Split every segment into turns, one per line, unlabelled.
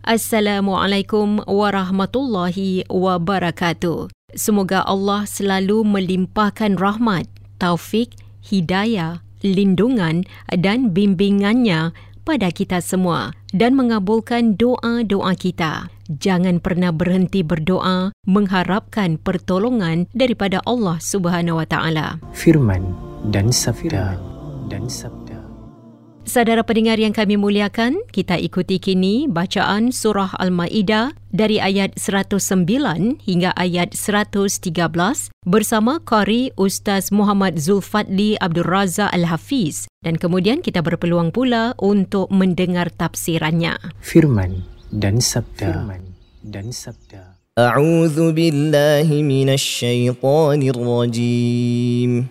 Assalamualaikum warahmatullahi wabarakatuh. Semoga Allah selalu melimpahkan rahmat, taufik, hidayah, lindungan dan bimbingannya pada kita semua dan mengabulkan doa-doa kita. Jangan pernah berhenti berdoa mengharapkan pertolongan daripada Allah Subhanahu wa taala.
Firman dan sabda dan sabda
Saudara pendengar yang kami muliakan, kita ikuti kini bacaan surah Al-Ma'idah dari ayat 109 hingga ayat 113 bersama Qari Ustaz Muhammad Zulfadli Abdul Razak Al-Hafiz dan kemudian kita berpeluang pula untuk mendengar tafsirannya.
Firman dan sabda. Firman dan
sabda. A'udzu billahi minasy syaithanir rajim.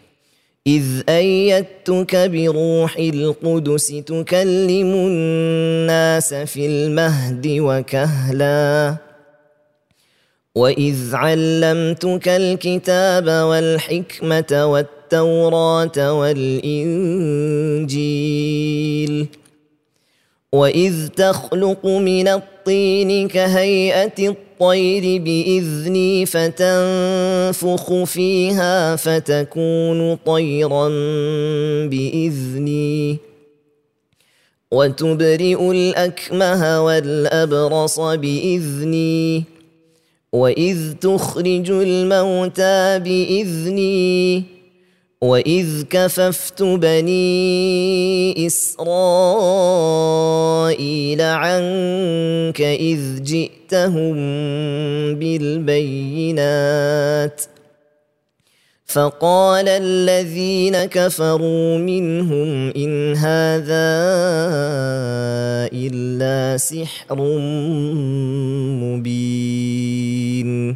إذ أيدتك بروح القدس تكلم الناس في المهد وكهلا. وإذ علمتك الكتاب والحكمة والتوراة والإنجيل. وإذ تخلق من الطين كهيئة الطير بإذني فتنفخ فيها فتكون طيرا بإذني. وتبرئ الأكمه والأبرص بإذني. وإذ تخرج الموتى بإذني. وإذ كففت بني إسرائيل عنك إذ جئتهم بالبينات. فقال الذين كفروا منهم إن هذا إلا سحر مبين.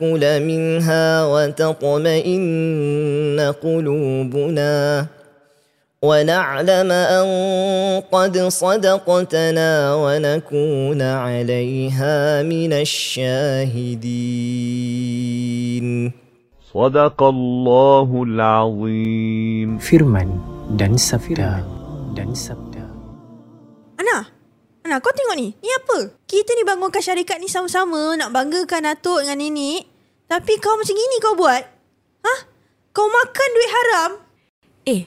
ناكل منها وتطمئن قلوبنا ونعلم ان قد صدقتنا ونكون عليها من الشاهدين
صدق الله العظيم
Firman dan sabda dan sabda.
Ana, Ana kau tengok ni. Ni apa? Kita ni bangunkan syarikat ni sama-sama nak banggakan Datuk dengan nenek. Tapi kau macam gini kau buat? Hah? Kau makan duit haram?
Eh,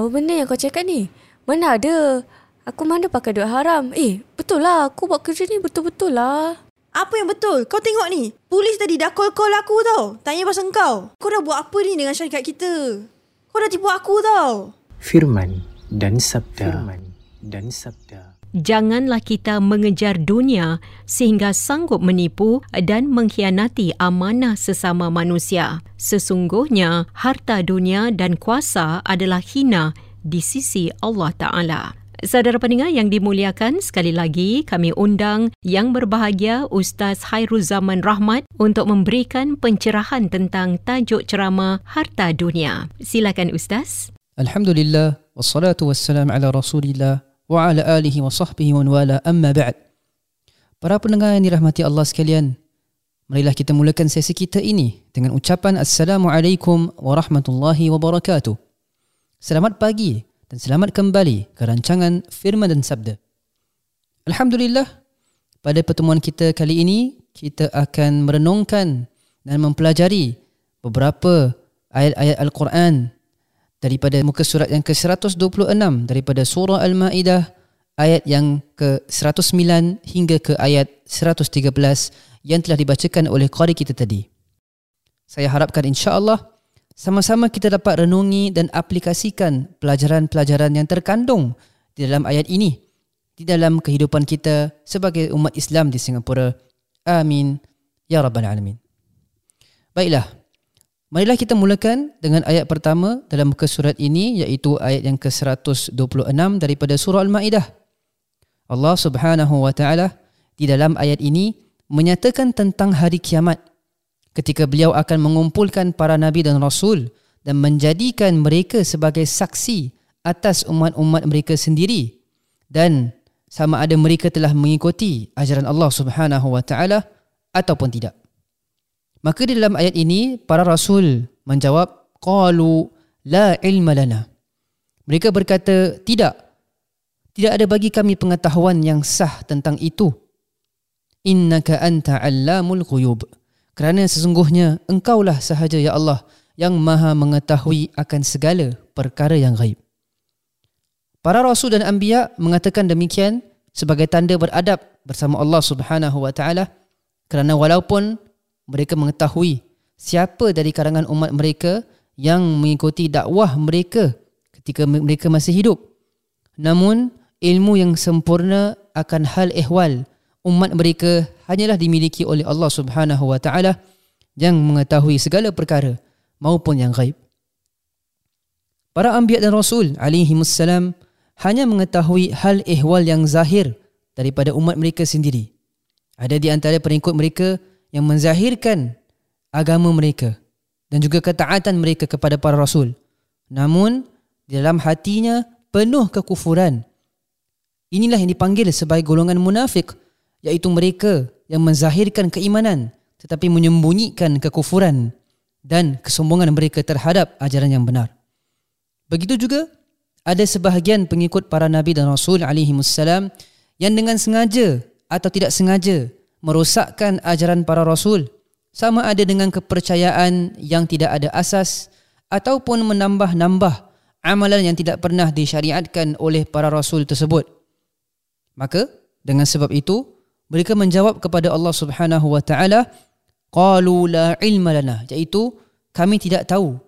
apa benda yang kau cakap ni? Mana ada? Aku mana pakai duit haram? Eh, betul lah. Aku buat kerja ni betul-betul lah.
Apa yang betul? Kau tengok ni. Polis tadi dah call-call aku tau. Tanya pasal kau. Kau dah buat apa ni dengan syarikat kita? Kau dah tipu aku tau.
Firman dan sabda. Firman dan sabda.
Janganlah kita mengejar dunia sehingga sanggup menipu dan mengkhianati amanah sesama manusia. Sesungguhnya, harta dunia dan kuasa adalah hina di sisi Allah Ta'ala. Saudara pendengar yang dimuliakan, sekali lagi kami undang yang berbahagia Ustaz Hairul Zaman Rahmat untuk memberikan pencerahan tentang tajuk ceramah Harta Dunia. Silakan Ustaz.
Alhamdulillah wassalatu wassalam ala Rasulillah wa ala alihi wa sahbihi wa wala amma ba'd. Para pendengar yang dirahmati Allah sekalian, marilah kita mulakan sesi kita ini dengan ucapan Assalamualaikum warahmatullahi wabarakatuh. Selamat pagi dan selamat kembali ke rancangan Firman dan Sabda. Alhamdulillah, pada pertemuan kita kali ini, kita akan merenungkan dan mempelajari beberapa ayat-ayat Al-Quran daripada muka surat yang ke-126 daripada surah Al-Ma'idah ayat yang ke-109 hingga ke ayat 113 yang telah dibacakan oleh qari kita tadi. Saya harapkan insya-Allah sama-sama kita dapat renungi dan aplikasikan pelajaran-pelajaran yang terkandung di dalam ayat ini di dalam kehidupan kita sebagai umat Islam di Singapura. Amin ya rabbal alamin. Baiklah. Marilah kita mulakan dengan ayat pertama dalam muka surat ini iaitu ayat yang ke-126 daripada surah Al-Maidah. Allah Subhanahu wa taala di dalam ayat ini menyatakan tentang hari kiamat ketika beliau akan mengumpulkan para nabi dan rasul dan menjadikan mereka sebagai saksi atas umat-umat mereka sendiri dan sama ada mereka telah mengikuti ajaran Allah Subhanahu wa taala ataupun tidak. Maka di dalam ayat ini para rasul menjawab qalu la ilma lana. Mereka berkata tidak. Tidak ada bagi kami pengetahuan yang sah tentang itu. Innaka anta allamul ghuyub. Kerana sesungguhnya engkaulah sahaja ya Allah yang maha mengetahui akan segala perkara yang gaib. Para rasul dan anbiya mengatakan demikian sebagai tanda beradab bersama Allah Subhanahu wa taala kerana walaupun mereka mengetahui siapa dari karangan umat mereka yang mengikuti dakwah mereka ketika mereka masih hidup. Namun, ilmu yang sempurna akan hal ehwal umat mereka hanyalah dimiliki oleh Allah Subhanahu wa taala yang mengetahui segala perkara maupun yang gaib. Para anbiya dan rasul alaihi wassalam hanya mengetahui hal ehwal yang zahir daripada umat mereka sendiri. Ada di antara pengikut mereka yang menzahirkan agama mereka dan juga ketaatan mereka kepada para rasul. Namun di dalam hatinya penuh kekufuran. Inilah yang dipanggil sebagai golongan munafik iaitu mereka yang menzahirkan keimanan tetapi menyembunyikan kekufuran dan kesombongan mereka terhadap ajaran yang benar. Begitu juga ada sebahagian pengikut para nabi dan rasul alaihi yang dengan sengaja atau tidak sengaja merosakkan ajaran para rasul sama ada dengan kepercayaan yang tidak ada asas ataupun menambah-nambah amalan yang tidak pernah disyariatkan oleh para rasul tersebut. Maka dengan sebab itu mereka menjawab kepada Allah Subhanahu wa taala qalu la ilma lana iaitu kami tidak tahu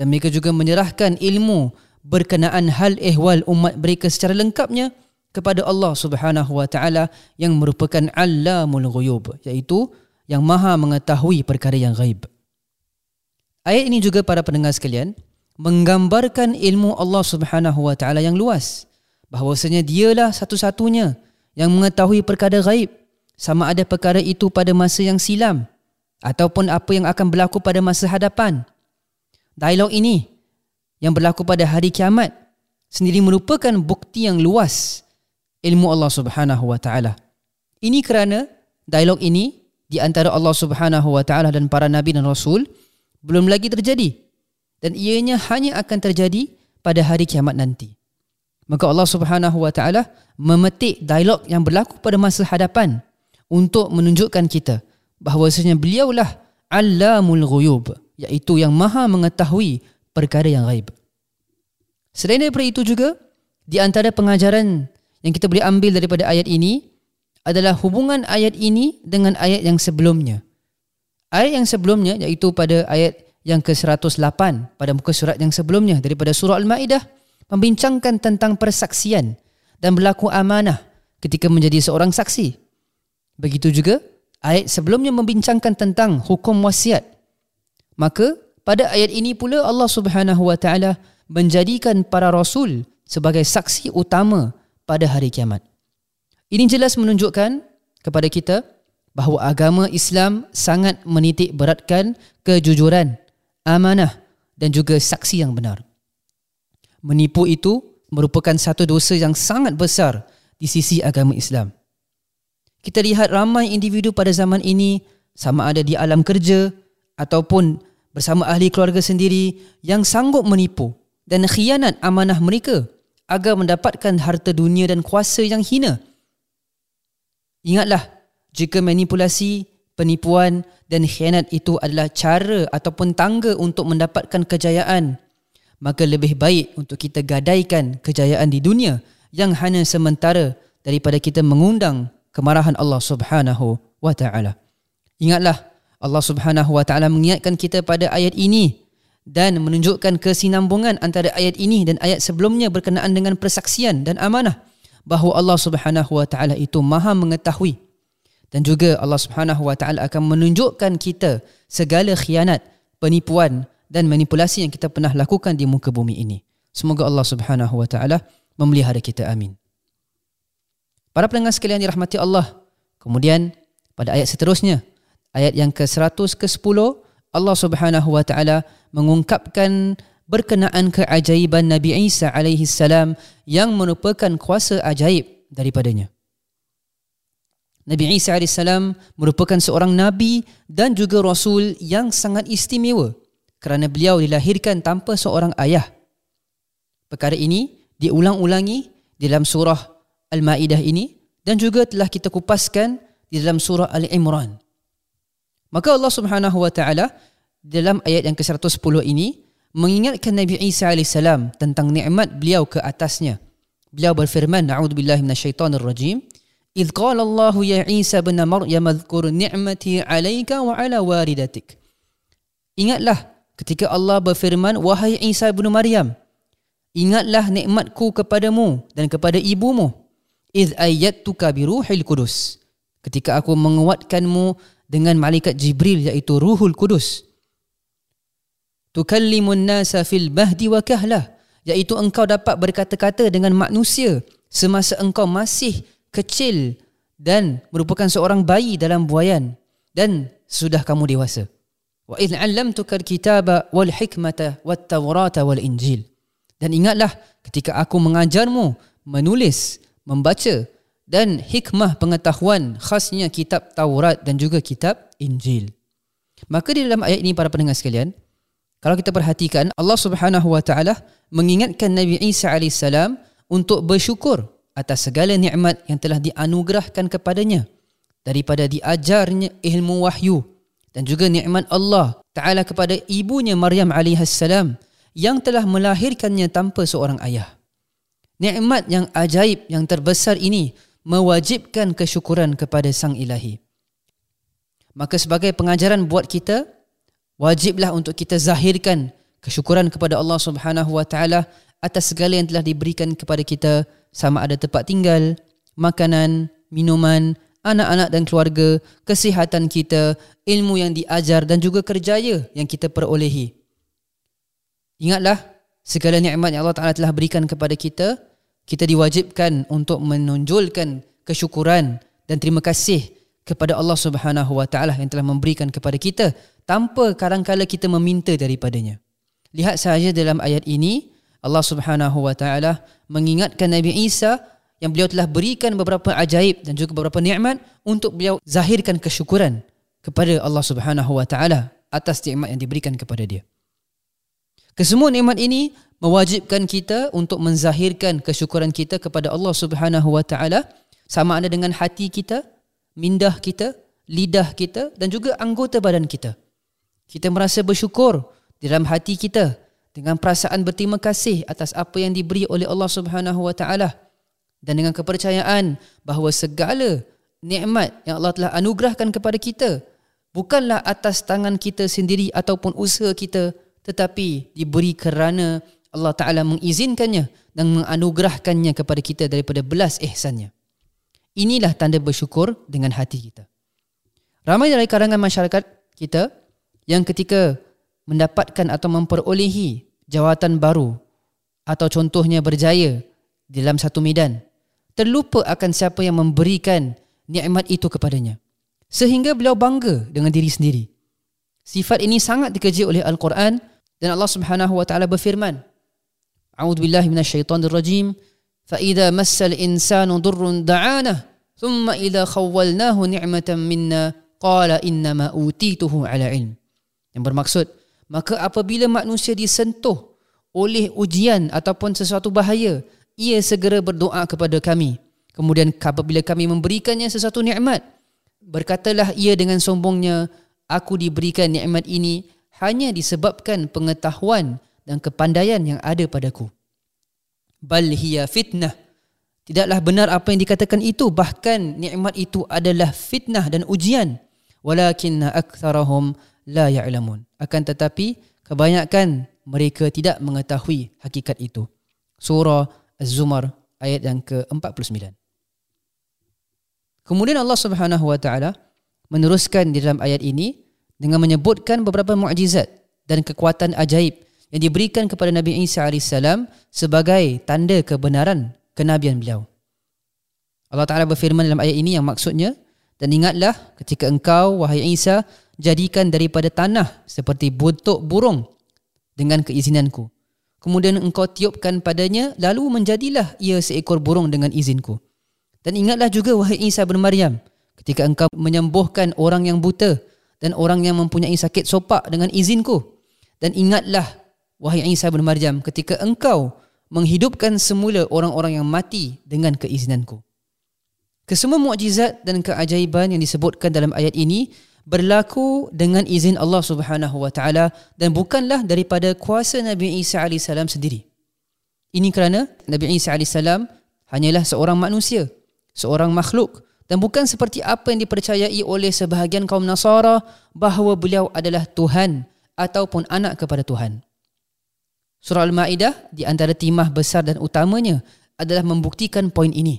dan mereka juga menyerahkan ilmu berkenaan hal ehwal umat mereka secara lengkapnya kepada Allah Subhanahu wa taala yang merupakan Allamul Ghuyub iaitu yang Maha mengetahui perkara yang gaib. Ayat ini juga para pendengar sekalian menggambarkan ilmu Allah Subhanahu wa taala yang luas bahawasanya dialah satu-satunya yang mengetahui perkara gaib sama ada perkara itu pada masa yang silam ataupun apa yang akan berlaku pada masa hadapan. Dialog ini yang berlaku pada hari kiamat sendiri merupakan bukti yang luas ilmu Allah Subhanahu wa taala. Ini kerana dialog ini di antara Allah Subhanahu wa taala dan para nabi dan rasul belum lagi terjadi dan ianya hanya akan terjadi pada hari kiamat nanti. Maka Allah Subhanahu Wa Taala memetik dialog yang berlaku pada masa hadapan untuk menunjukkan kita bahawasanya beliaulah Allamul Ghuyub iaitu yang maha mengetahui perkara yang gaib. Selain daripada itu juga di antara pengajaran yang kita boleh ambil daripada ayat ini adalah hubungan ayat ini dengan ayat yang sebelumnya. Ayat yang sebelumnya iaitu pada ayat yang ke-108 pada muka surat yang sebelumnya daripada surah Al-Maidah membincangkan tentang persaksian dan berlaku amanah ketika menjadi seorang saksi. Begitu juga ayat sebelumnya membincangkan tentang hukum wasiat. Maka pada ayat ini pula Allah Subhanahu wa taala menjadikan para rasul sebagai saksi utama pada hari kiamat. Ini jelas menunjukkan kepada kita bahawa agama Islam sangat menitik beratkan kejujuran, amanah dan juga saksi yang benar. Menipu itu merupakan satu dosa yang sangat besar di sisi agama Islam. Kita lihat ramai individu pada zaman ini sama ada di alam kerja ataupun bersama ahli keluarga sendiri yang sanggup menipu dan khianat amanah mereka agar mendapatkan harta dunia dan kuasa yang hina Ingatlah, jika manipulasi, penipuan dan khianat itu adalah cara ataupun tangga untuk mendapatkan kejayaan, maka lebih baik untuk kita gadaikan kejayaan di dunia yang hanya sementara daripada kita mengundang kemarahan Allah Subhanahu wa taala. Ingatlah, Allah Subhanahu wa taala mengingatkan kita pada ayat ini dan menunjukkan kesinambungan antara ayat ini dan ayat sebelumnya berkenaan dengan persaksian dan amanah bahawa Allah Subhanahu wa taala itu Maha mengetahui dan juga Allah Subhanahu wa taala akan menunjukkan kita segala khianat, penipuan dan manipulasi yang kita pernah lakukan di muka bumi ini. Semoga Allah Subhanahu wa taala memelihara kita amin. Para pendengar sekalian dirahmati Allah. Kemudian pada ayat seterusnya, ayat yang ke-100 ke-10, Allah Subhanahu wa taala mengungkapkan berkenaan keajaiban Nabi Isa alaihi salam yang merupakan kuasa ajaib daripadanya. Nabi Isa alaihi salam merupakan seorang nabi dan juga rasul yang sangat istimewa kerana beliau dilahirkan tanpa seorang ayah. Perkara ini diulang-ulangi dalam surah Al-Maidah ini dan juga telah kita kupaskan di dalam surah Al-Imran. Maka Allah Subhanahu wa taala dalam ayat yang ke-110 ini mengingatkan Nabi Isa AS tentang nikmat beliau ke atasnya. Beliau berfirman, Na'udzubillahi minasyaitanir rajim. إذ قال الله يا عيسى بن مريم اذكر نعمتي عليك وعلى والدتك Ingatlah ketika Allah berfirman wahai Isa bin Maryam ingatlah nikmatku kepadamu dan kepada ibumu iz ayyatuka bi ruhil qudus ketika aku menguatkanmu dengan malaikat Jibril iaitu Ruhul Kudus. Tukallimun nasa fil bahdi wa kahlah iaitu engkau dapat berkata-kata dengan manusia semasa engkau masih kecil dan merupakan seorang bayi dalam buayan dan sudah kamu dewasa. Wa idh 'allamtuka al-kitaba wal hikmata wat tawrata wal injil. Dan ingatlah ketika aku mengajarmu menulis membaca dan hikmah pengetahuan khasnya kitab Taurat dan juga kitab Injil. Maka di dalam ayat ini para pendengar sekalian, kalau kita perhatikan Allah Subhanahu wa taala mengingatkan Nabi Isa alaihissalam untuk bersyukur atas segala nikmat yang telah dianugerahkan kepadanya daripada diajarnya ilmu wahyu dan juga nikmat Allah taala kepada ibunya Maryam alaihissalam yang telah melahirkannya tanpa seorang ayah. Nikmat yang ajaib yang terbesar ini mewajibkan kesyukuran kepada Sang Ilahi. Maka sebagai pengajaran buat kita, wajiblah untuk kita zahirkan kesyukuran kepada Allah Subhanahu wa taala atas segala yang telah diberikan kepada kita sama ada tempat tinggal, makanan, minuman, anak-anak dan keluarga, kesihatan kita, ilmu yang diajar dan juga kerjaya yang kita perolehi. Ingatlah segala nikmat yang Allah Taala telah berikan kepada kita, kita diwajibkan untuk menonjolkan kesyukuran dan terima kasih kepada Allah Subhanahu wa taala yang telah memberikan kepada kita tanpa kadang-kala kita meminta daripadanya. Lihat sahaja dalam ayat ini Allah Subhanahu wa taala mengingatkan Nabi Isa yang beliau telah berikan beberapa ajaib dan juga beberapa nikmat untuk beliau zahirkan kesyukuran kepada Allah Subhanahu wa taala atas nikmat yang diberikan kepada dia. Kesemua nikmat ini mewajibkan kita untuk menzahirkan kesyukuran kita kepada Allah Subhanahu wa taala sama ada dengan hati kita, mindah kita, lidah kita dan juga anggota badan kita. Kita merasa bersyukur di dalam hati kita dengan perasaan berterima kasih atas apa yang diberi oleh Allah Subhanahu wa taala dan dengan kepercayaan bahawa segala nikmat yang Allah telah anugerahkan kepada kita bukanlah atas tangan kita sendiri ataupun usaha kita tetapi diberi kerana Allah Ta'ala mengizinkannya dan menganugerahkannya kepada kita daripada belas ihsannya. Inilah tanda bersyukur dengan hati kita. Ramai dari kalangan masyarakat kita yang ketika mendapatkan atau memperolehi jawatan baru atau contohnya berjaya dalam satu medan, terlupa akan siapa yang memberikan nikmat itu kepadanya. Sehingga beliau bangga dengan diri sendiri. Sifat ini sangat dikeji oleh Al-Quran dan Allah Subhanahu wa taala berfirman Billahi minasyaitonir rajim fa idza massal insanu durrun da'ana thumma idza khawwalnahu ni'matan minna qala inna ma utituhu ala ilm. Yang bermaksud maka apabila manusia disentuh oleh ujian ataupun sesuatu bahaya ia segera berdoa kepada kami. Kemudian apabila kami memberikannya sesuatu nikmat berkatalah ia dengan sombongnya aku diberikan nikmat ini hanya disebabkan pengetahuan dan kepandaian yang ada padaku. Bal hiya fitnah. Tidaklah benar apa yang dikatakan itu, bahkan nikmat itu adalah fitnah dan ujian. Walakinna aktsarahum la ya'lamun. Akan tetapi kebanyakan mereka tidak mengetahui hakikat itu. Surah Az-Zumar ayat yang ke-49. Kemudian Allah Subhanahu wa taala meneruskan di dalam ayat ini dengan menyebutkan beberapa mukjizat dan kekuatan ajaib yang diberikan kepada Nabi Isa AS sebagai tanda kebenaran kenabian beliau. Allah Ta'ala berfirman dalam ayat ini yang maksudnya dan ingatlah ketika engkau, wahai Isa, jadikan daripada tanah seperti butuk burung dengan keizinanku. Kemudian engkau tiupkan padanya, lalu menjadilah ia seekor burung dengan izinku. Dan ingatlah juga, wahai Isa bin Maryam, ketika engkau menyembuhkan orang yang buta dan orang yang mempunyai sakit sopak dengan izinku. Dan ingatlah, wahai Isa bin Maryam, ketika engkau menghidupkan semula orang-orang yang mati dengan keizinanku. Kesemua mukjizat dan keajaiban yang disebutkan dalam ayat ini berlaku dengan izin Allah Subhanahu wa taala dan bukanlah daripada kuasa Nabi Isa alaihi salam sendiri. Ini kerana Nabi Isa alaihi salam hanyalah seorang manusia, seorang makhluk dan bukan seperti apa yang dipercayai oleh sebahagian kaum Nasara bahawa beliau adalah Tuhan ataupun anak kepada Tuhan. Surah Al-Ma'idah di antara timah besar dan utamanya adalah membuktikan poin ini.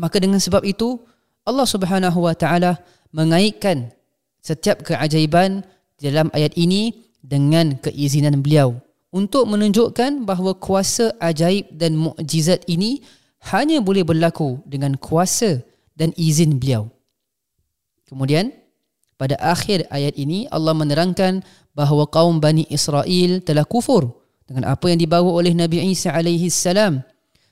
Maka dengan sebab itu Allah Subhanahu wa taala mengaitkan setiap keajaiban dalam ayat ini dengan keizinan beliau untuk menunjukkan bahawa kuasa ajaib dan mukjizat ini hanya boleh berlaku dengan kuasa dan izin beliau. Kemudian pada akhir ayat ini Allah menerangkan bahawa kaum Bani Israel telah kufur dengan apa yang dibawa oleh Nabi Isa alaihi salam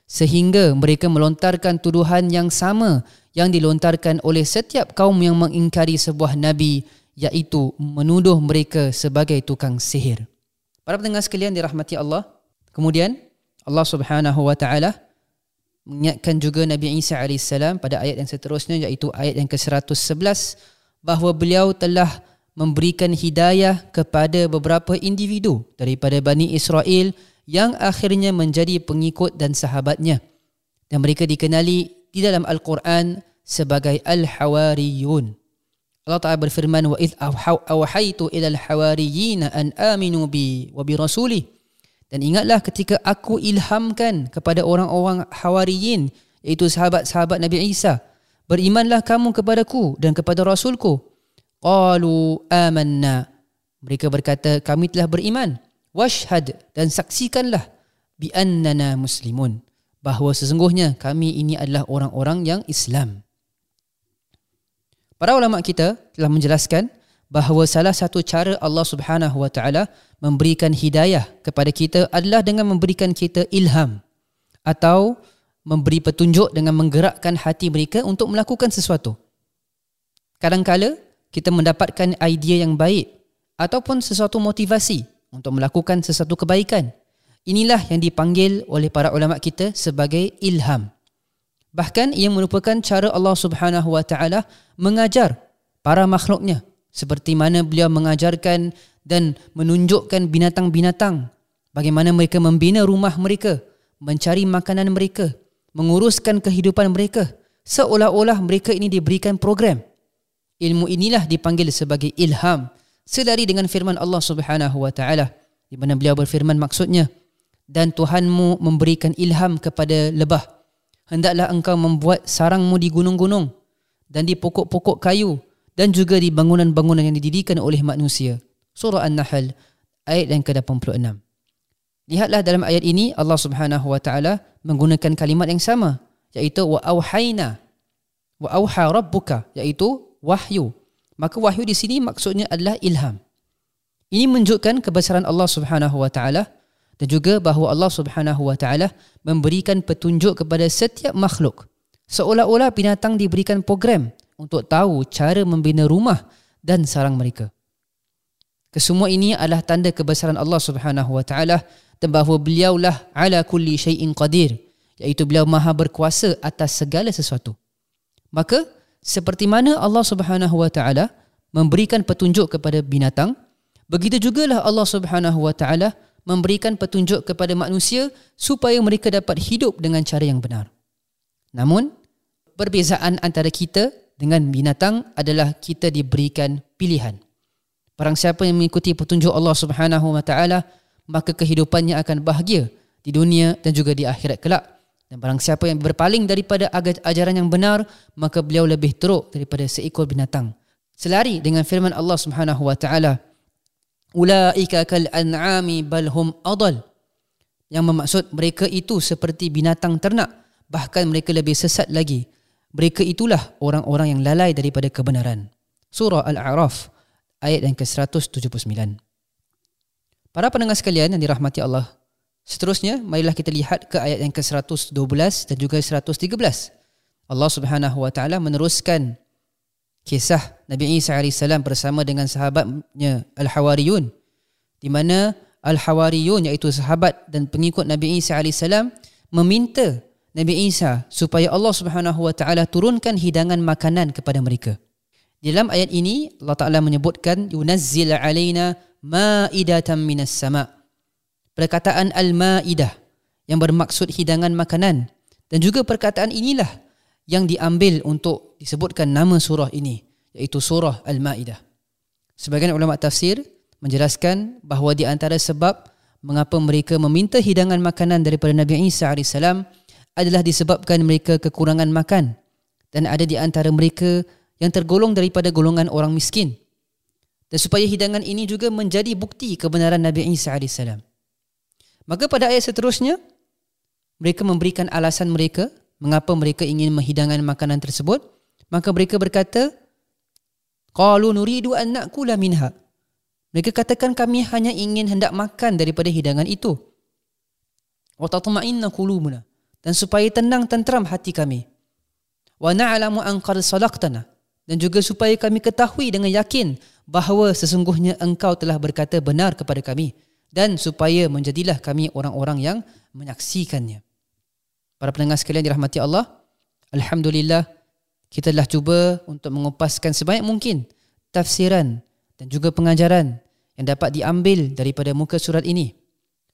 sehingga mereka melontarkan tuduhan yang sama yang dilontarkan oleh setiap kaum yang mengingkari sebuah nabi iaitu menuduh mereka sebagai tukang sihir. Para pendengar sekalian dirahmati Allah. Kemudian Allah Subhanahu wa taala mengingatkan juga Nabi Isa AS pada ayat yang seterusnya iaitu ayat yang ke-111 bahawa beliau telah memberikan hidayah kepada beberapa individu daripada Bani Israel yang akhirnya menjadi pengikut dan sahabatnya dan mereka dikenali di dalam Al-Quran sebagai Al-Hawariyun. Allah Ta'ala berfirman ila al-hawariyina an aminu bi wa bi rasulih dan ingatlah ketika aku ilhamkan kepada orang-orang Hawariyin iaitu sahabat-sahabat Nabi Isa, berimanlah kamu kepadaku dan kepada Rasulku. Qalu amanna. Mereka berkata, kami telah beriman. Washhad dan saksikanlah bi annana muslimun bahawa sesungguhnya kami ini adalah orang-orang yang Islam. Para ulama kita telah menjelaskan bahawa salah satu cara Allah Subhanahu wa taala memberikan hidayah kepada kita adalah dengan memberikan kita ilham atau memberi petunjuk dengan menggerakkan hati mereka untuk melakukan sesuatu. Kadang-kala kita mendapatkan idea yang baik ataupun sesuatu motivasi untuk melakukan sesuatu kebaikan. Inilah yang dipanggil oleh para ulama kita sebagai ilham. Bahkan ia merupakan cara Allah Subhanahu wa taala mengajar para makhluknya seperti mana beliau mengajarkan dan menunjukkan binatang-binatang bagaimana mereka membina rumah mereka, mencari makanan mereka, menguruskan kehidupan mereka seolah-olah mereka ini diberikan program. Ilmu inilah dipanggil sebagai ilham sedari dengan firman Allah Subhanahu wa taala di mana beliau berfirman maksudnya dan Tuhanmu memberikan ilham kepada lebah hendaklah engkau membuat sarangmu di gunung-gunung dan di pokok-pokok kayu dan juga di bangunan-bangunan yang didirikan oleh manusia. Surah An-Nahl ayat yang ke-86. Lihatlah dalam ayat ini Allah Subhanahu wa taala menggunakan kalimat yang sama iaitu wa auhayna wa auha rabbuka iaitu wahyu. Maka wahyu di sini maksudnya adalah ilham. Ini menunjukkan kebesaran Allah Subhanahu wa taala dan juga bahawa Allah Subhanahu wa taala memberikan petunjuk kepada setiap makhluk. Seolah-olah binatang diberikan program untuk tahu cara membina rumah dan sarang mereka. Kesemua ini adalah tanda kebesaran Allah Subhanahu wa taala dan bahawa beliaulah ala kulli syai'in qadir iaitu beliau maha berkuasa atas segala sesuatu. Maka seperti mana Allah Subhanahu wa taala memberikan petunjuk kepada binatang, begitu jugalah Allah Subhanahu wa taala memberikan petunjuk kepada manusia supaya mereka dapat hidup dengan cara yang benar. Namun, perbezaan antara kita dengan binatang adalah kita diberikan pilihan. Barang siapa yang mengikuti petunjuk Allah Subhanahu wa taala, maka kehidupannya akan bahagia di dunia dan juga di akhirat kelak. Dan barang siapa yang berpaling daripada ajaran yang benar, maka beliau lebih teruk daripada seekor binatang. Selari dengan firman Allah Subhanahu wa taala, "Ulaika kal an'ami bal hum adall." Yang bermaksud mereka itu seperti binatang ternak, bahkan mereka lebih sesat lagi. Mereka itulah orang-orang yang lalai daripada kebenaran. Surah Al-A'raf ayat yang ke-179. Para pendengar sekalian yang dirahmati Allah Seterusnya, marilah kita lihat ke ayat yang ke-112 dan juga 113. Allah Subhanahu wa taala meneruskan kisah Nabi Isa AS bersama dengan sahabatnya Al-Hawariyun di mana Al-Hawariyun iaitu sahabat dan pengikut Nabi Isa AS meminta Nabi Isa supaya Allah Subhanahu wa taala turunkan hidangan makanan kepada mereka. Di dalam ayat ini Allah Taala menyebutkan yunazzil alaina ma'idatan minas sama' perkataan Al-Ma'idah yang bermaksud hidangan makanan dan juga perkataan inilah yang diambil untuk disebutkan nama surah ini iaitu surah Al-Ma'idah. Sebagian ulama tafsir menjelaskan bahawa di antara sebab mengapa mereka meminta hidangan makanan daripada Nabi Isa AS adalah disebabkan mereka kekurangan makan dan ada di antara mereka yang tergolong daripada golongan orang miskin. Dan supaya hidangan ini juga menjadi bukti kebenaran Nabi Isa AS. Maka pada ayat seterusnya mereka memberikan alasan mereka mengapa mereka ingin menghidangkan makanan tersebut. Maka mereka berkata, "Qalu nuridu an na'kula minha." Mereka katakan kami hanya ingin hendak makan daripada hidangan itu. Wa tatma'inna qulubuna dan supaya tenang tenteram hati kami. Wa na'lamu an qad sadaqtana dan juga supaya kami ketahui dengan yakin bahawa sesungguhnya engkau telah berkata benar kepada kami dan supaya menjadilah kami orang-orang yang menyaksikannya. Para pendengar sekalian dirahmati Allah, alhamdulillah kita telah cuba untuk mengupaskan sebanyak mungkin tafsiran dan juga pengajaran yang dapat diambil daripada muka surat ini.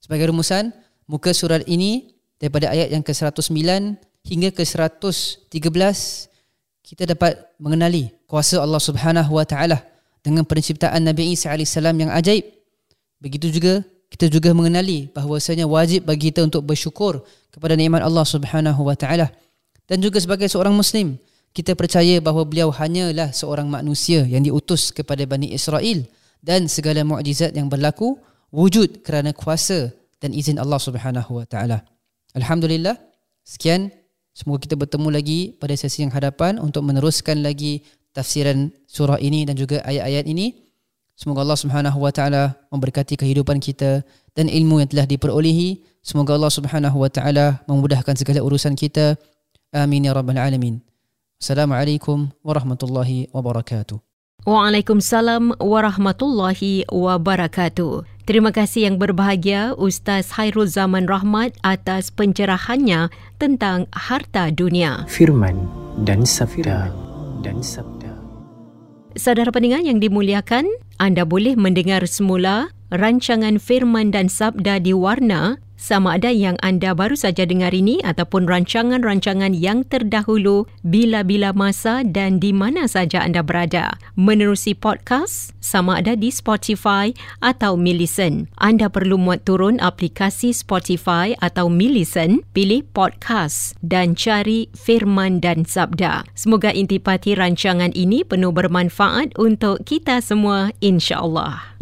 Sebagai rumusan, muka surat ini daripada ayat yang ke-109 hingga ke-113 kita dapat mengenali kuasa Allah Subhanahu wa taala dengan penciptaan Nabi Isa alaihi salam yang ajaib Begitu juga kita juga mengenali bahawasanya wajib bagi kita untuk bersyukur kepada nikmat Allah Subhanahu wa taala. Dan juga sebagai seorang muslim, kita percaya bahawa beliau hanyalah seorang manusia yang diutus kepada Bani Israel dan segala mukjizat yang berlaku wujud kerana kuasa dan izin Allah Subhanahu wa taala. Alhamdulillah. Sekian semoga kita bertemu lagi pada sesi yang hadapan untuk meneruskan lagi tafsiran surah ini dan juga ayat-ayat ini. Semoga Allah Subhanahu wa taala memberkati kehidupan kita dan ilmu yang telah diperolehi. Semoga Allah Subhanahu wa taala memudahkan segala urusan kita. Amin ya rabbal alamin. Assalamualaikum warahmatullahi wabarakatuh.
Waalaikumsalam warahmatullahi wabarakatuh. Terima kasih yang berbahagia Ustaz Hairul Zaman Rahmat atas pencerahannya tentang harta dunia.
Firman dan sabda dan sabda.
Saudara pendengar yang dimuliakan, anda boleh mendengar semula rancangan Firman dan Sabda di Warna sama ada yang anda baru saja dengar ini ataupun rancangan-rancangan yang terdahulu bila-bila masa dan di mana saja anda berada. Menerusi podcast sama ada di Spotify atau Millicent. Anda perlu muat turun aplikasi Spotify atau Millicent, pilih podcast dan cari Firman dan Sabda. Semoga intipati rancangan ini penuh bermanfaat untuk kita semua insya-Allah.